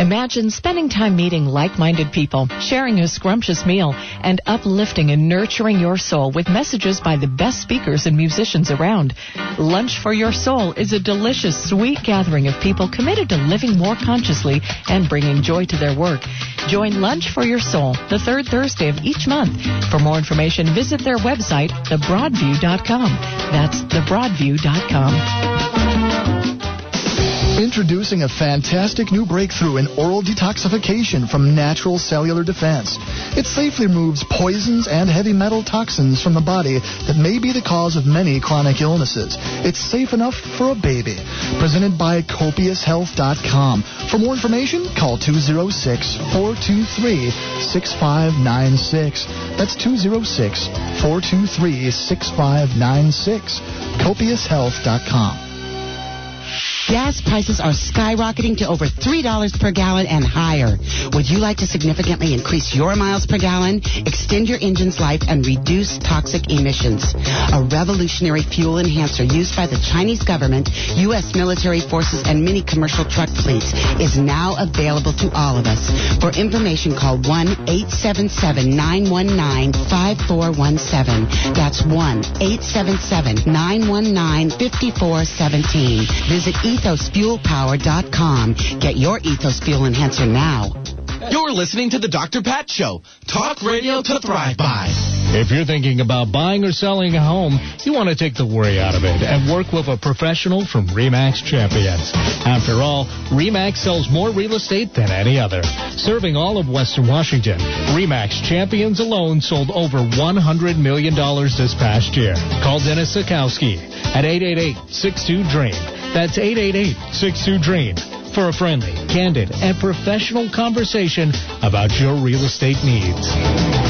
Imagine spending time meeting like-minded people, sharing a scrumptious meal, and uplifting and nurturing your soul with messages by the best speakers and musicians around. Lunch for Your Soul is a delicious, sweet gathering of people committed to living more consciously and bringing joy to their work. Join Lunch for Your Soul the third Thursday of each month. For more information, visit their website, thebroadview.com. That's thebroadview.com. Introducing a fantastic new breakthrough in oral detoxification from Natural Cellular Defense. It safely removes poisons and heavy metal toxins from the body that may be the cause of many chronic illnesses. It's safe enough for a baby. Presented by copioushealth.com. For more information, call 206-423-6596. That's 206-423-6596. copioushealth.com. Gas prices are skyrocketing to over $3 per gallon and higher. Would you like to significantly increase your miles per gallon, extend your engine's life, and reduce toxic emissions? A revolutionary fuel enhancer used by the Chinese government, U.S. military forces, and many commercial truck fleets is now available to all of us. For information, call 1-877-919-5417. That's 1-877-919-5417. Visit ethosfuelpower.com. Get your Ethos Fuel Enhancer now. You're listening to the Dr. Pat Show. Talk radio to thrive by. If you're thinking about buying or selling a home, you want to take the worry out of it and work with a professional from REMAX Champions. After all, REMAX sells more real estate than any other. Serving all of Western Washington, REMAX Champions alone sold over $100 million this past year. Call Dennis Sikowski at 888-62-DREAM. That's 888-62-DREAM for a friendly, candid, and professional conversation about your real estate needs.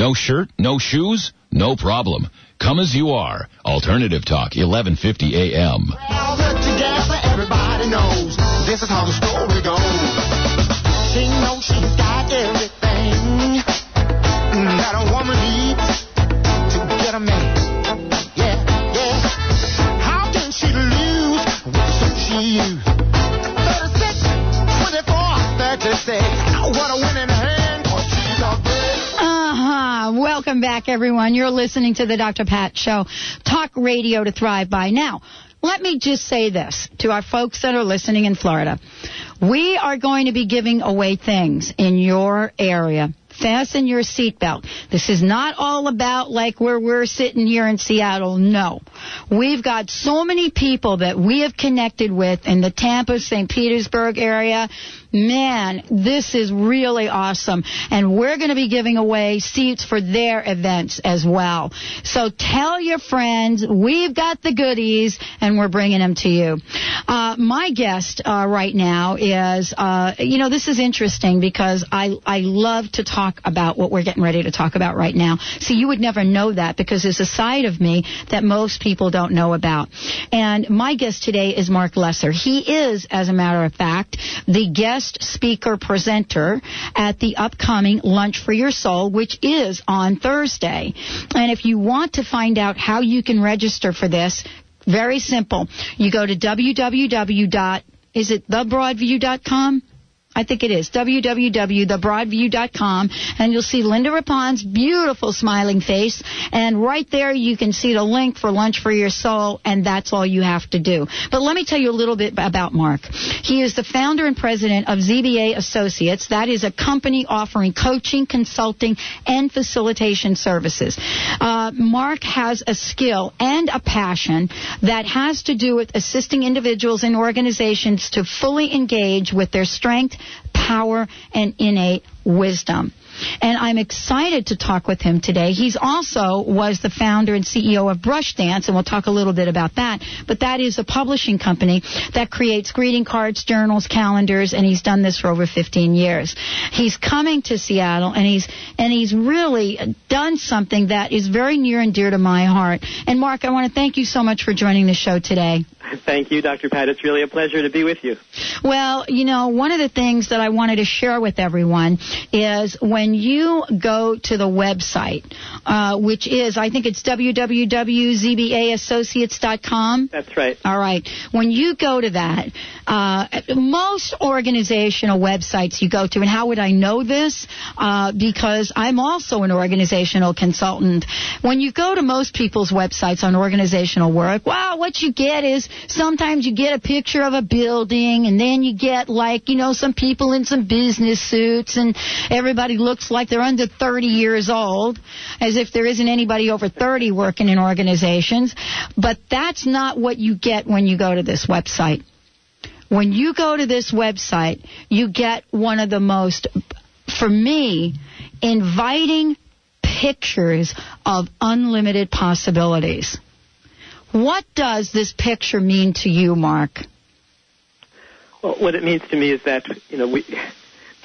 No shirt, no shoes, no problem. Come as you are. Alternative Talk, 1150 AM. All put together, everybody knows this is how the story goes. She knows she's got everything that a woman needs Welcome back, everyone. You're listening to the Dr. Pat Show. Talk radio to thrive by. Now, let me just say this to our folks that are listening in Florida. We are going to be giving away things in your area. Fasten your seatbelt. This is not all about like where we're sitting here in Seattle. No. We've got so many people that we have connected with in the Tampa, St. Petersburg area. Man, this is really awesome. And we're going to be giving away seats for their events as well. So tell your friends, we've got the goodies and we're bringing them to you. Uh, my guest uh, right now is, uh, you know, this is interesting because I, I love to talk about what we're getting ready to talk about right now. See, you would never know that because there's a side of me that most people don't know about. And my guest today is Marc Lesser. He is, as a matter of fact, the guest speaker presenter at the upcoming Lunch for Your Soul, which is on Thursday. And if you want to find out how you can register for this, very simple. You go to www. Is it thebroadview.com? I think it is www.thebroadview.com, and you'll see Linda Rapon's beautiful smiling face, and right there you can see the link for Lunch for Your Soul, and that's all you have to do. But let me tell you a little bit about Marc. He is the founder and president of ZBA Associates. That is a company offering coaching, consulting, and facilitation services. Uh, Marc has a skill and a passion that has to do with assisting individuals and organizations to fully engage with their strength, power, and innate wisdom. And I'm excited to talk with him today. He's also was the founder and CEO of Brush Dance, and we'll talk a little bit about that. But that is a publishing company that creates greeting cards, journals, calendars, and he's done this for over 15 years. He's coming to Seattle, and he's and he's really done something that is very near and dear to my heart. And Marc, I want to thank you so much for joining the show today. Thank you, Dr. Pat. It's really a pleasure to be with you. Well, you know, one of the things that I wanted to share with everyone is when you go to the website, uh, which is, I think it's www.zbaassociates.com. That's right. All right. When you go to that, uh, most organizational websites you go to, and how would I know this? Uh, because I'm also an organizational consultant. When you go to most people's websites on organizational work, wow, what you get is sometimes you get a picture of a building, and then you get like, you know, some people in some business suits, and everybody looks like they're under 30 years old, as if there isn't anybody over 30 working in organizations. But that's not what you get when you go to this website. When you go to this website, you get one of the most, for me, inviting pictures of unlimited possibilities. What does this picture mean to you, Marc? Well, what it means to me is that you know we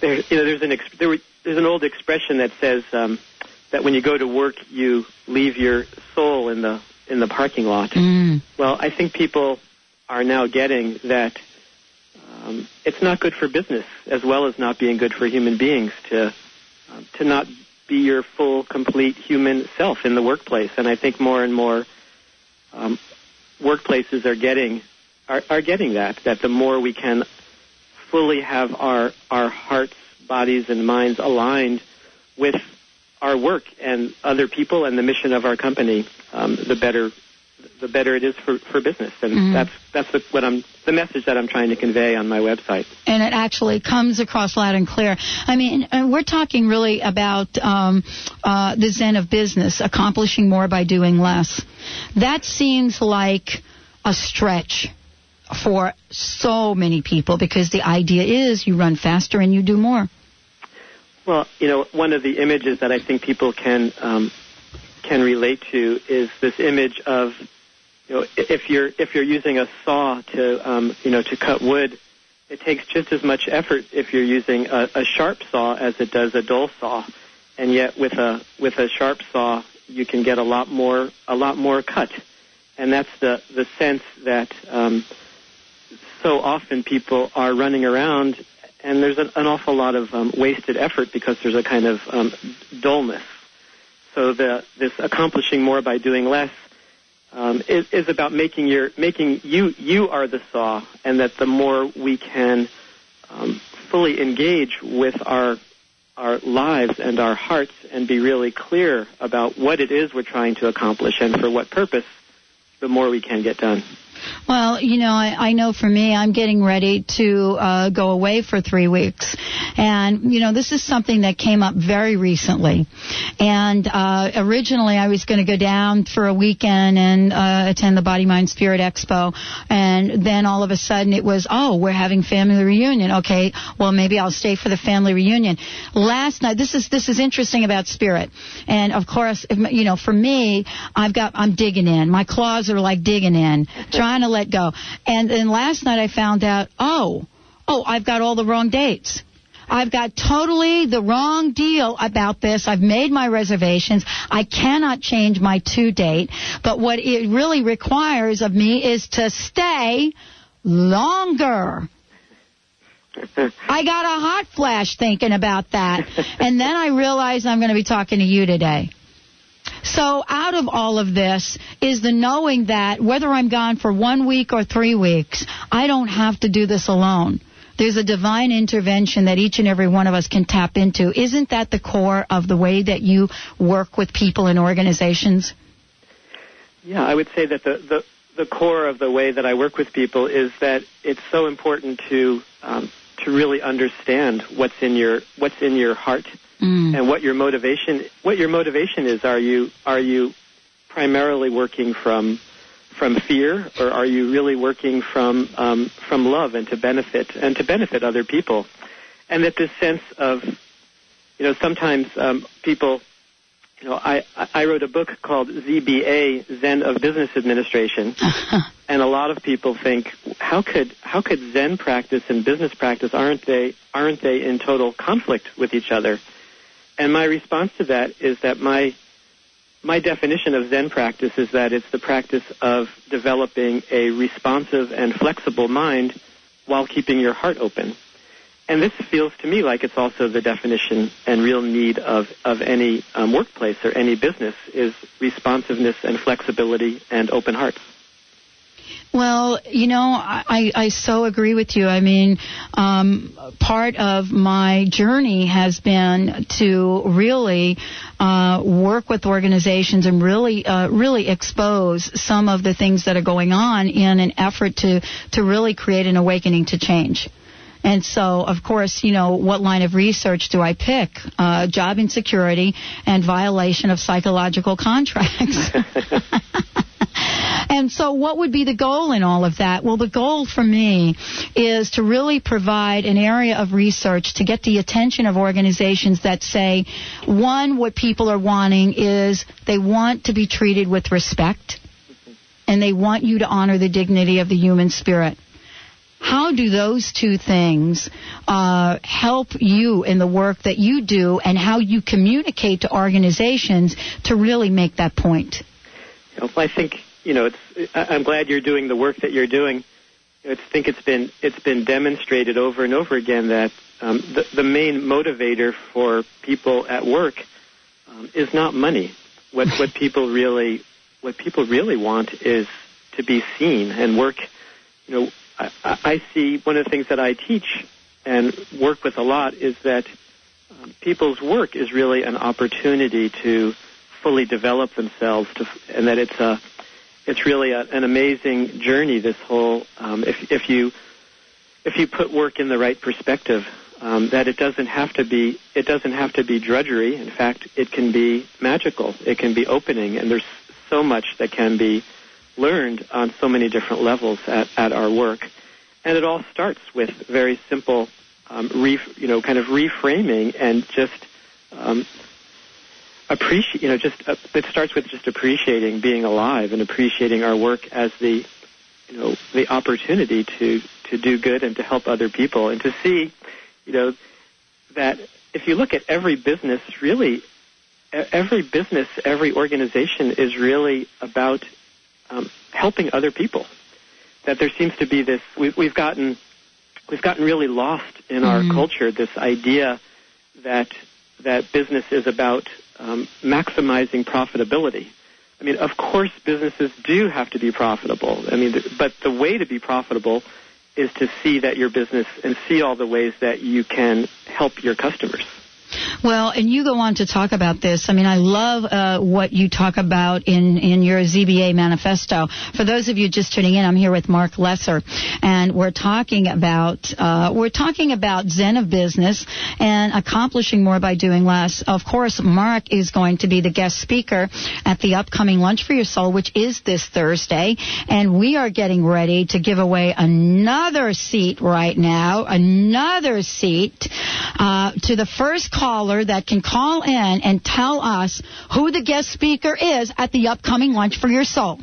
there you know there's an there, there's an old expression that says um, that when you go to work you leave your soul in the in the parking lot. Mm. Well, I think people are now getting that um, it's not good for business as well as not being good for human beings to um, to not be your full, complete human self in the workplace. And I think more and more um, workplaces are getting are, are getting that that the more we can fully have our our hearts, bodies, and minds aligned with our work and other people and the mission of our company, um, the better the better it is for, for business. And Mhm. that's that's the, what I'm the message that I'm trying to convey on my website. and it actually comes across loud and clear. I mean, uh, we're talking really about um, uh, the zen of business, accomplishing more by doing less. That seems like a stretch for so many people because the idea is you run faster and you do more. Well, you know, one of the images that I think people can um, can relate to is this image of, you know, if you're if you're using a saw to, um, you know, to cut wood, it takes just as much effort if you're using a, a sharp saw as it does a dull saw, and yet with a with a sharp saw you can get a lot more a lot more cut, and that's the the sense that um, so often people are running around and there's an, an awful lot of um, wasted effort because there's a kind of um, dullness. So the this accomplishing more by doing less um, is, is about making your making you you are the saw, and that the more we can um, fully engage with our our lives and our hearts and be really clear about what it is we're trying to accomplish and for what purpose, the more we can get done. Well, you know, I, I know for me, I'm getting ready to uh, go away for three weeks. And, you know, this is something that came up very recently. And uh, originally, I was going to go down for a weekend and uh, attend the Body, Mind, Spirit Expo. And then all of a sudden, it was, oh, we're having family reunion. Okay, well, maybe I'll stay for the family reunion. Last night, this is this is interesting about spirit. And of course, if, you know, for me, I've got I'm digging in. My claws are like digging in, trying to let go. And then last night, I found out, oh, oh, I've got all the wrong dates. I've got totally the wrong deal about this. I've made my reservations. I cannot change my to date. But what it really requires of me is to stay longer. I got a hot flash thinking about that. And then I realized I'm going to be talking to you today. So out of all of this is the knowing that whether I'm gone for one week or three weeks, I don't have to do this alone. There's a divine intervention that each and every one of us can tap into. Isn't that the core of the way that you work with people and organizations? Yeah, I would say that the, the, the core of the way that I work with people is that it's so important to um, to really understand what's in your what's in your heart Mm. and what your motivation what your motivation is. Are you are you primarily working from from fear, or are you really working from um, from love and to benefit and to benefit other people? And that this sense of you know sometimes um, people you know I I wrote a book called ZBA Zen of Business Administration, and a lot of people think how could how could Zen practice and business practice aren't they aren't they in total conflict with each other? And my response to that is that my my definition of Zen practice is that it's the practice of developing a responsive and flexible mind while keeping your heart open. And this feels to me like it's also the definition and real need of, of any um, workplace or any business is responsiveness and flexibility and open hearts. Well, you know, I, I so agree with you. I mean, um, part of my journey has been to really uh, work with organizations and really, uh, really expose some of the things that are going on in an effort to to really create an awakening to change. And so, of course, you know, what line of research do I pick? Uh, job insecurity and violation of psychological contracts. And so, what would be the goal in all of that? Well, the goal for me is to really provide an area of research to get the attention of organizations that say, one, what people are wanting is they want to be treated with respect, and they want you to honor the dignity of the human spirit. How do those two things uh, help you in the work that you do and how you communicate to organizations to really make that point? I think you know it's. I'm glad you're doing the work that you're doing. I think it's been it's been demonstrated over and over again that um, the the main motivator for people at work um, is not money. What what people really what people really want is to be seen and work. You know, I, I I see one of the things that I teach and work with a lot is that um, people's work is really an opportunity to fully develop themselves, to, and that it's a it's really a, an amazing journey. This whole um, if if you if you put work in the right perspective, um, that it doesn't have to be it doesn't have to be drudgery. In fact, it can be magical. It can be opening, and there's so much that can be learned on so many different levels at, at our work. And it all starts with very simple, um, you know, kind of reframing and just um, appreciate, you know, just uh, it starts with just appreciating being alive and appreciating our work as the, you know, the opportunity to to do good and to help other people and to see, you know, that if you look at every business, really, every business, every organization is really about um, helping other people. That there seems to be this, we've, we've gotten, we've gotten really lost in our Mhm. culture. This idea that that business is about um, maximizing profitability. I mean, of course, businesses do have to be profitable. I mean, but the way to be profitable is to see that your business and see all the ways that you can help your customers. Well, and you go on to talk about this. I mean, I love uh, what you talk about in, in your ZBA manifesto. For those of you just tuning in, I'm here with Marc Lesser, and we're talking about uh, we're talking about Zen of business and accomplishing more by doing less. Of course, Marc is going to be the guest speaker at the upcoming Lunch for Your Soul, which is this Thursday, and we are getting ready to give away another seat right now, another seat uh, to the first caller that can call in and tell us who the guest speaker is at the upcoming Lunch for Your Soul.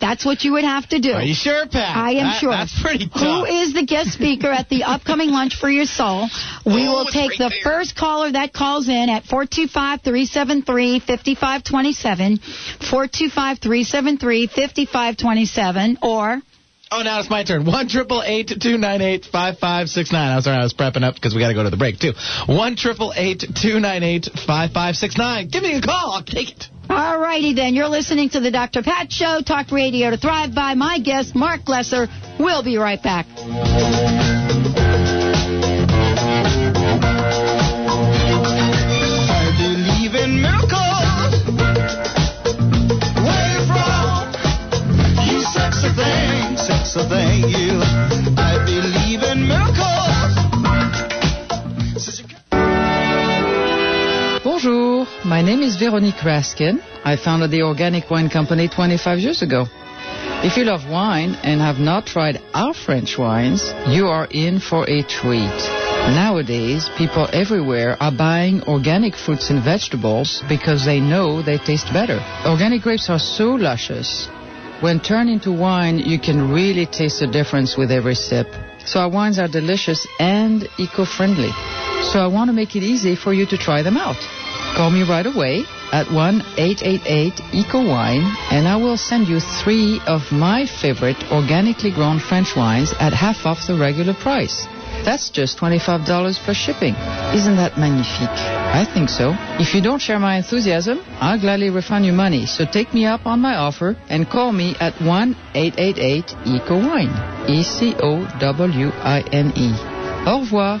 That's what you would have to do. Are you sure, Pat? I am That- sure. That's pretty tough. is the guest speaker at the upcoming Lunch for Your Soul? We Oh, will take right the there. first caller that calls in at 425-373-5527, 425-373-5527, or Oh, now it's my turn. One triple eight two nine eight five five six nine. I'm sorry, I was prepping up because we got to go to the break too. One triple eight two nine eight five five six nine. Give me a call. I'll take it. All righty then. You're listening to the Dr. Pat Show, Talk Radio to Thrive by. My guest, Marc Lesser. We'll be right back. Name is Veronique Raskin. I founded the Organic Wine Company 25 years ago. If you love wine and have not tried our French wines, you are in for a treat. Nowadays, people everywhere are buying organic fruits and vegetables because they know they taste better. Organic grapes are so luscious. When turned into wine, you can really taste the difference with every sip. So our wines are delicious and eco-friendly. So I want to make it easy for you to try them out. Call me right away at 1-888-ECO-WINE and I will send you three of my favorite organically grown French wines at half off the regular price. That's just $25 plus shipping. Isn't that magnifique? I think so. If you don't share my enthusiasm, I'll gladly refund your money. So take me up on my offer and call me at 1-888-ECO-WINE. E-C-O-W-I-N-E. Au revoir.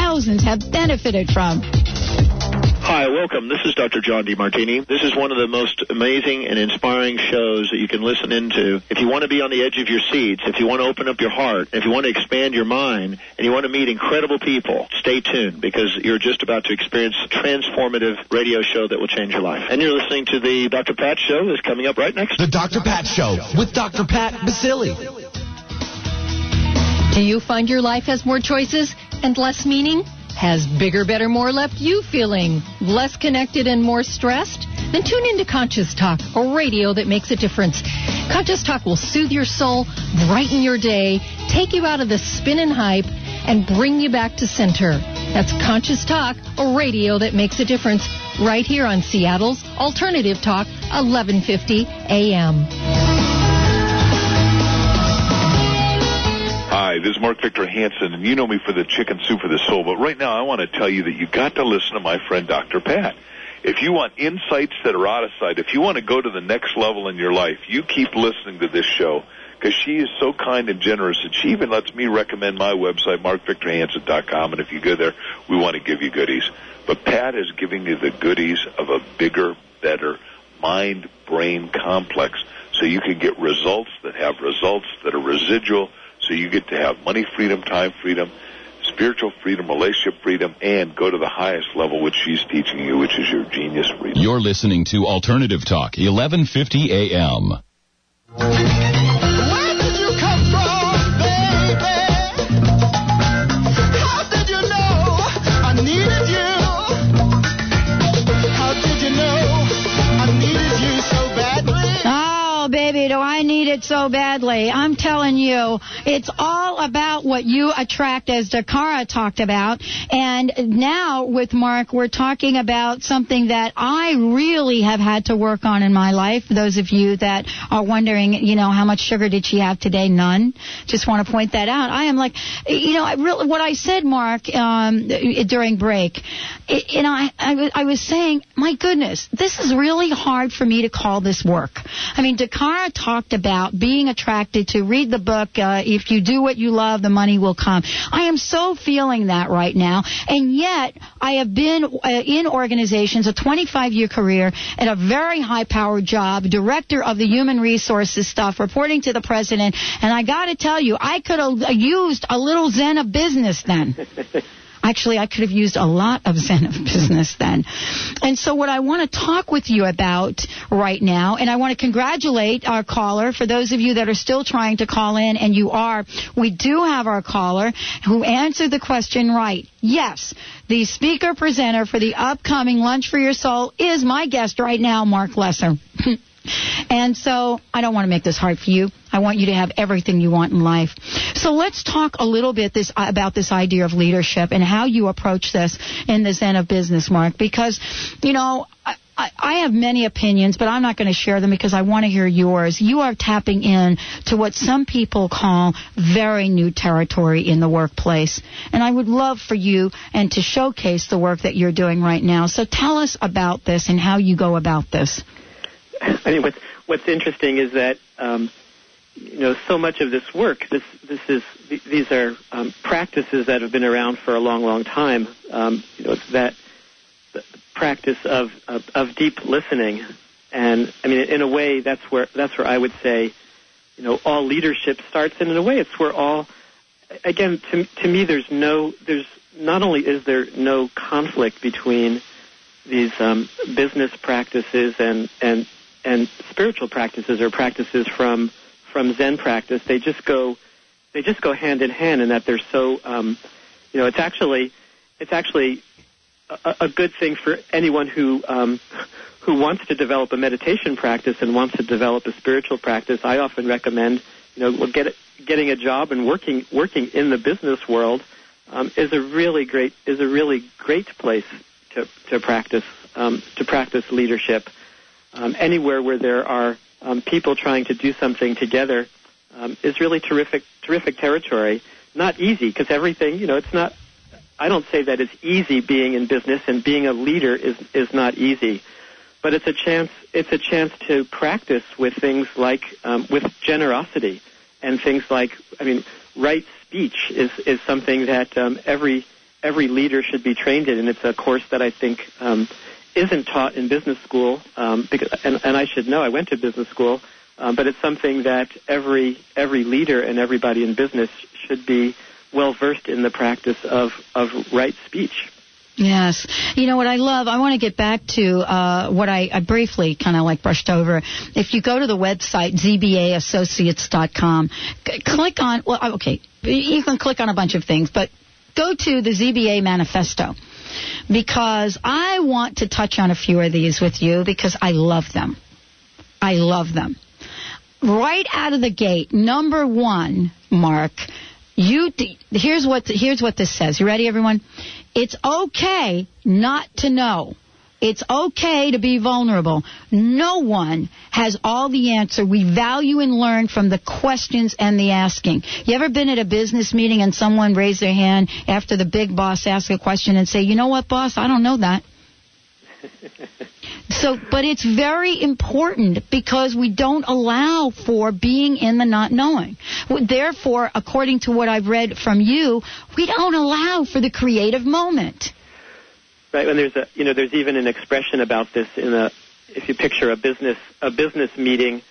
thousands have benefited from. Hi, welcome. This is Dr. John DeMartini. This is one of the most amazing and inspiring shows that you can listen into. If you want to be on the edge of your seats, if you want to open up your heart, if you want to expand your mind, and you want to meet incredible people, stay tuned because you're just about to experience a transformative radio show that will change your life. And you're listening to the Dr. Pat Show that's coming up right next. The Dr. Pat Show with Dr. Pat Baccili. Do you find your life has more choices and less meaning? Has bigger, better, more left you feeling less connected and more stressed? Then tune into Conscious Talk, a radio that makes a difference. Conscious Talk will soothe your soul, brighten your day, take you out of the spin and hype, and bring you back to center. That's Conscious Talk, a radio that makes a difference, right here on Seattle's Alternative Talk, 1150 AM. Hi, this is Mark Victor Hansen, and you know me for the chicken soup for the soul. But right now, I want to tell you that you got to listen to my friend Dr. Pat. If you want insights that are out of sight, if you want to go to the next level in your life, you keep listening to this show because she is so kind and generous, and she even lets me recommend my website, markvictorhansen.com. And if you go there, we want to give you goodies. But Pat is giving you the goodies of a bigger, better mind-brain complex, so you can get results that have results that are residual so you get to have money freedom, time freedom, spiritual freedom, relationship freedom, and go to the highest level which she's teaching you, which is your genius freedom. You're listening to Alternative Talk, 1150 AM. So badly? I'm telling you, it's all about what you attract, as Dakara talked about. And now with Marc, we're talking about something that I really have had to work on in my life. Those of you that are wondering, you know, how much sugar did she have today? None. Just want to point that out. I am like, you know, I really, what I said, Marc, um, during break, you know, I, I, I was saying, my goodness, this is really hard for me to call this work. I mean, Dakara talked about being attracted to read the book, uh, if you do what you love, the money will come. I am so feeling that right now. And yet, I have been uh, in organizations, a 25 year career, at a very high powered job, director of the human resources stuff, reporting to the president. And I got to tell you, I could have used a little zen of business then. Actually, I could have used a lot of Zen of business then. And so what I want to talk with you about right now, and I want to congratulate our caller for those of you that are still trying to call in, and you are, we do have our caller who answered the question right. Yes, the speaker presenter for the upcoming Lunch for Your Soul is my guest right now, Marc Lesser. And so I don't want to make this hard for you. I want you to have everything you want in life. So let's talk a little bit this uh, about this idea of leadership and how you approach this in the Zen of business, Marc, because you know. I, I, I have many opinions, but I'm not going to share them because I want to hear yours. You are tapping in to what some people call very new territory in the workplace. And I would love for you and to showcase the work that you're doing right now. So tell us about this and how you go about this. I mean, what's what's interesting is that um, you know so much of this work. This this is these are um, practices that have been around for a long, long time. Um, you know it's that practice of, of of deep listening, and I mean, in a way, that's where that's where I would say, you know, all leadership starts, and in a way, it's where all. Again, to to me, there's no there's not only is there no conflict between these um, business practices and and and spiritual practices or practices from from Zen practice. They just go they just go hand in hand, in that they're so um, you know it's actually it's actually a, a good thing for anyone who um, who wants to develop a meditation practice and wants to develop a spiritual practice. I often recommend you know get getting a job and working working in the business world um, is a really great is a really great place to to practice um, to practice leadership um, anywhere where there are um, people trying to do something together um, is really terrific, terrific territory. Not easy because everything, you know, it's not. I don't say that it's easy being in business and being a leader is is not easy, but it's a chance. It's a chance to practice with things like um, with generosity and things like. I mean, right speech is is something that um, every every leader should be trained in, and it's a course that I think um, isn't taught in business school, um, because, and, and I should know I went to business school, um, but it's something that every every leader and everybody in business should be well versed in the practice of of right speech. Yes. You know what I love? I want to get back to uh, what I, I briefly kind of like brushed over. If you go to the website, zbaassociates.com, c- click on, well, okay, you can click on a bunch of things, but go to the ZBA manifesto because I want to touch on a few of these with you because I love them. I love them. Right out of the gate, number one, Marc, you here's what here's what this says. You ready, everyone? It's okay not to know. It's okay to be vulnerable. No one has all the answer. We value and learn from the questions and the asking. You ever been at a business meeting and someone raised their hand after the big boss asks a question and say, you know what, boss, I don't know that. So, but it's very important because we don't allow for being in the not knowing. Therefore, according to what I've read from you, we don't allow for the creative moment. Right, and there's a you know there's even an expression about this in a if you picture a business a business meeting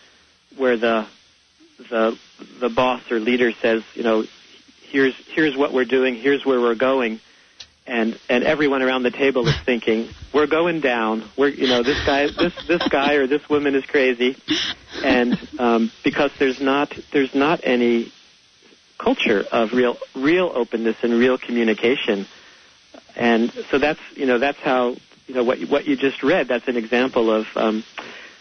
where the the the boss or leader says you know here's here's what we're doing here's where we're going and and everyone around the table is thinking we're going down we're you know this guy this this guy or this woman is crazy and um, because there's not there's not any culture of real real openness and real communication and so that's you know that's how you know what what you just read. That's an example of um,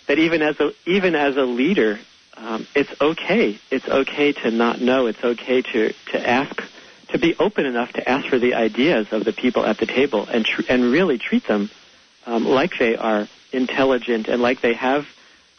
that even as a even as a leader, um, it's okay. It's okay to not know. It's okay to to ask to be open enough to ask for the ideas of the people at the table and tr- and really treat them um, like they are intelligent and like they have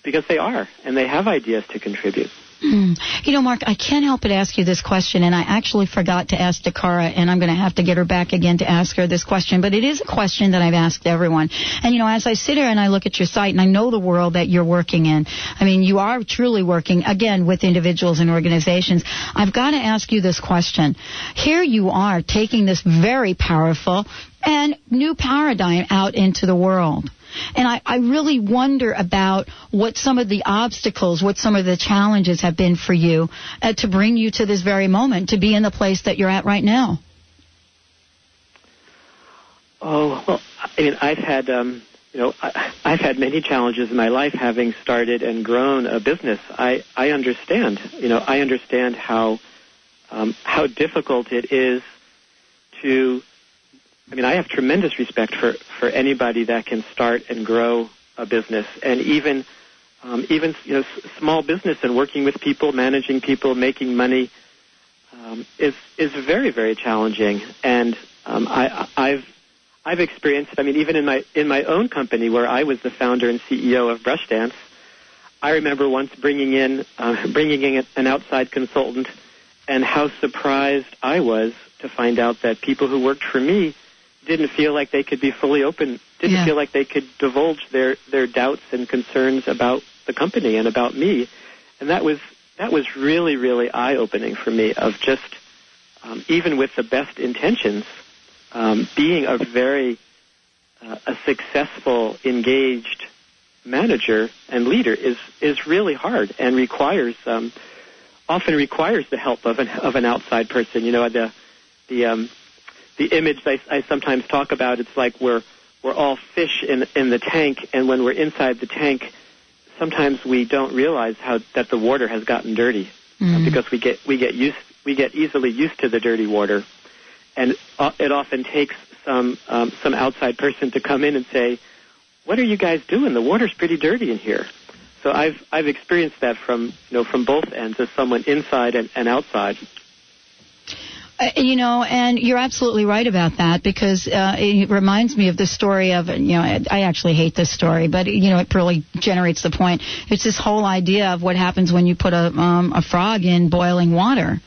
because they are and they have ideas to contribute. Mm. You know, Marc, I can't help but ask you this question, and I actually forgot to ask Dakara, and I'm going to have to get her back again to ask her this question, but it is a question that I've asked everyone. And, you know, as I sit here and I look at your site and I know the world that you're working in, I mean, you are truly working, again, with individuals and organizations. I've got to ask you this question. Here you are taking this very powerful and new paradigm out into the world. And I, I really wonder about what some of the obstacles, what some of the challenges have been for you uh, to bring you to this very moment, to be in the place that you're at right now. Oh well, I mean, I've had um, you know I, I've had many challenges in my life, having started and grown a business. I I understand, you know, I understand how um, how difficult it is to I mean, I have tremendous respect for, for anybody that can start and grow a business, and even um, even you know s- small business and working with people, managing people, making money um, is is very very challenging. And um, I, I've I've experienced. I mean, even in my in my own company where I was the founder and CEO of Brush Dance, I remember once bringing in uh, bringing in an outside consultant, and how surprised I was to find out that people who worked for me didn't feel like they could be fully open, didn't Yeah. feel like they could divulge their their doubts and concerns about the company and about me, and that was that was really really eye opening for me. Of just um, even with the best intentions, um, being a very uh, a successful, engaged manager and leader is is really hard and requires um, often requires the help of an of an outside person. You know the the um, the image I, I sometimes talk about. It's like we're we're all fish in in the tank, and when we're inside the tank, sometimes we don't realize how that the water has gotten dirty uh, because we get we get used we get easily used to the dirty water, and uh, it often takes some um, some outside person to come in and say, "What are you guys doing? The water's pretty dirty in here." So I've I've experienced that from you know from both ends as someone inside and, and outside. Uh, you know, and you're absolutely right about that because uh, it reminds me of the story of, you know, I I actually hate this story, but you know, it really generates the point. It's this whole idea of what happens when you put a um, a frog in boiling water.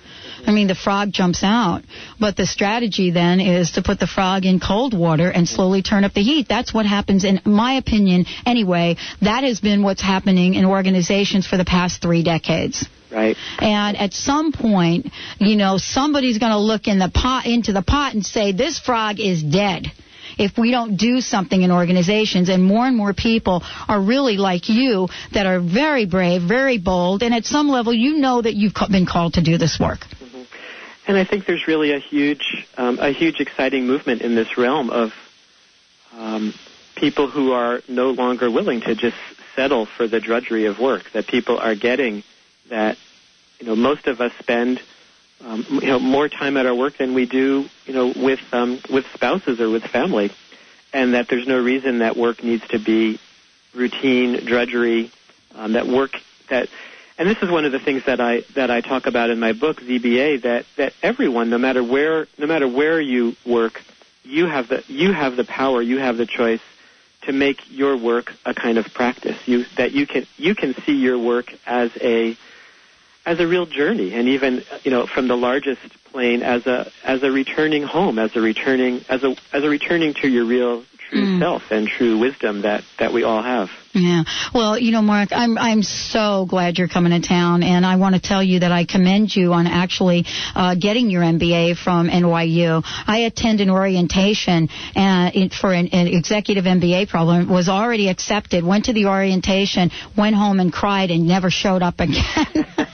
I mean, the frog jumps out, but the strategy then is to put the frog in cold water and slowly turn up the heat. That's what happens, in my opinion, anyway. That has been what's happening in organizations for the past three decades. Right. And at some point, you know, somebody's going to look in the pot into the pot and say this frog is dead. If we don't do something in organizations, and more and more people are really like you, that are very brave, very bold, and at some level, you know that you've been called to do this work. And I think there's really a huge, um, a huge exciting movement in this realm of um, people who are no longer willing to just settle for the drudgery of work. That people are getting that, you know, most of us spend, um, you know, more time at our work than we do, you know, with um, with spouses or with family, and that there's no reason that work needs to be routine drudgery. Um, that work that and this is one of the things that I that I talk about in my book ZBA that that everyone no matter where no matter where you work you have the you have the power you have the choice to make your work a kind of practice you that you can you can see your work as a as a real journey and even you know from the largest plane as a as a returning home as a returning as a as a returning to your real true self and true wisdom that that we all have Yeah. Well, you know, Marc, I'm I'm so glad you're coming to town, and I want to tell you that I commend you on actually uh, getting your MBA from NYU. I attended an orientation uh, in, for an, an executive MBA program, was already accepted, went to the orientation, went home and cried, and never showed up again.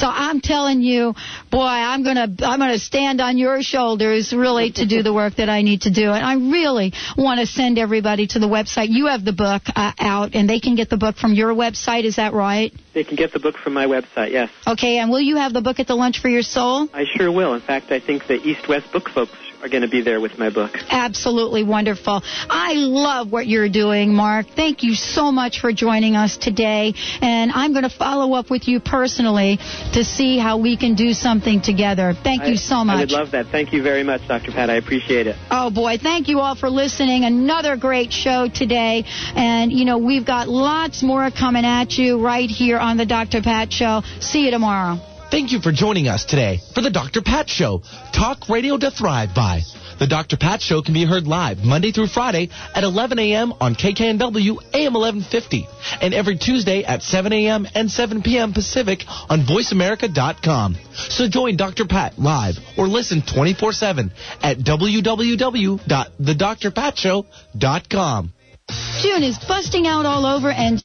So I'm telling you, boy, I'm gonna I'm gonna stand on your shoulders really to do the work that I need to do, and I really want to send everybody to the website. You have the book uh, out, and they can get the book from your website. Is that right? they can get the book from my website yes Okay, and will you have the book at the Lunch for Your Soul? I sure will in fact I think the East West book folks are going to be there with my book Absolutely wonderful. I love what you're doing, Marc. Thank you so much for joining us today. And I'm going to follow up with you personally to see how we can do something together. Thank you so much. I would love that. Thank you very much, Dr. Pat. I appreciate it. Oh boy, thank you all for listening. Another great show today. And you know, we've got lots more coming at you right here on the Dr. Pat Show. See you tomorrow. Thank you for joining us today for the Dr. Pat Show. Talk radio to thrive by. The Dr. Pat Show can be heard live Monday through Friday at 11 a.m. on KKNW AM 1150 and every Tuesday at 7 a.m. and 7 p.m. Pacific on VoiceAmerica.com. So join Dr. Pat live or listen 24-7 at www.thedrpatshow.com. June is busting out all over and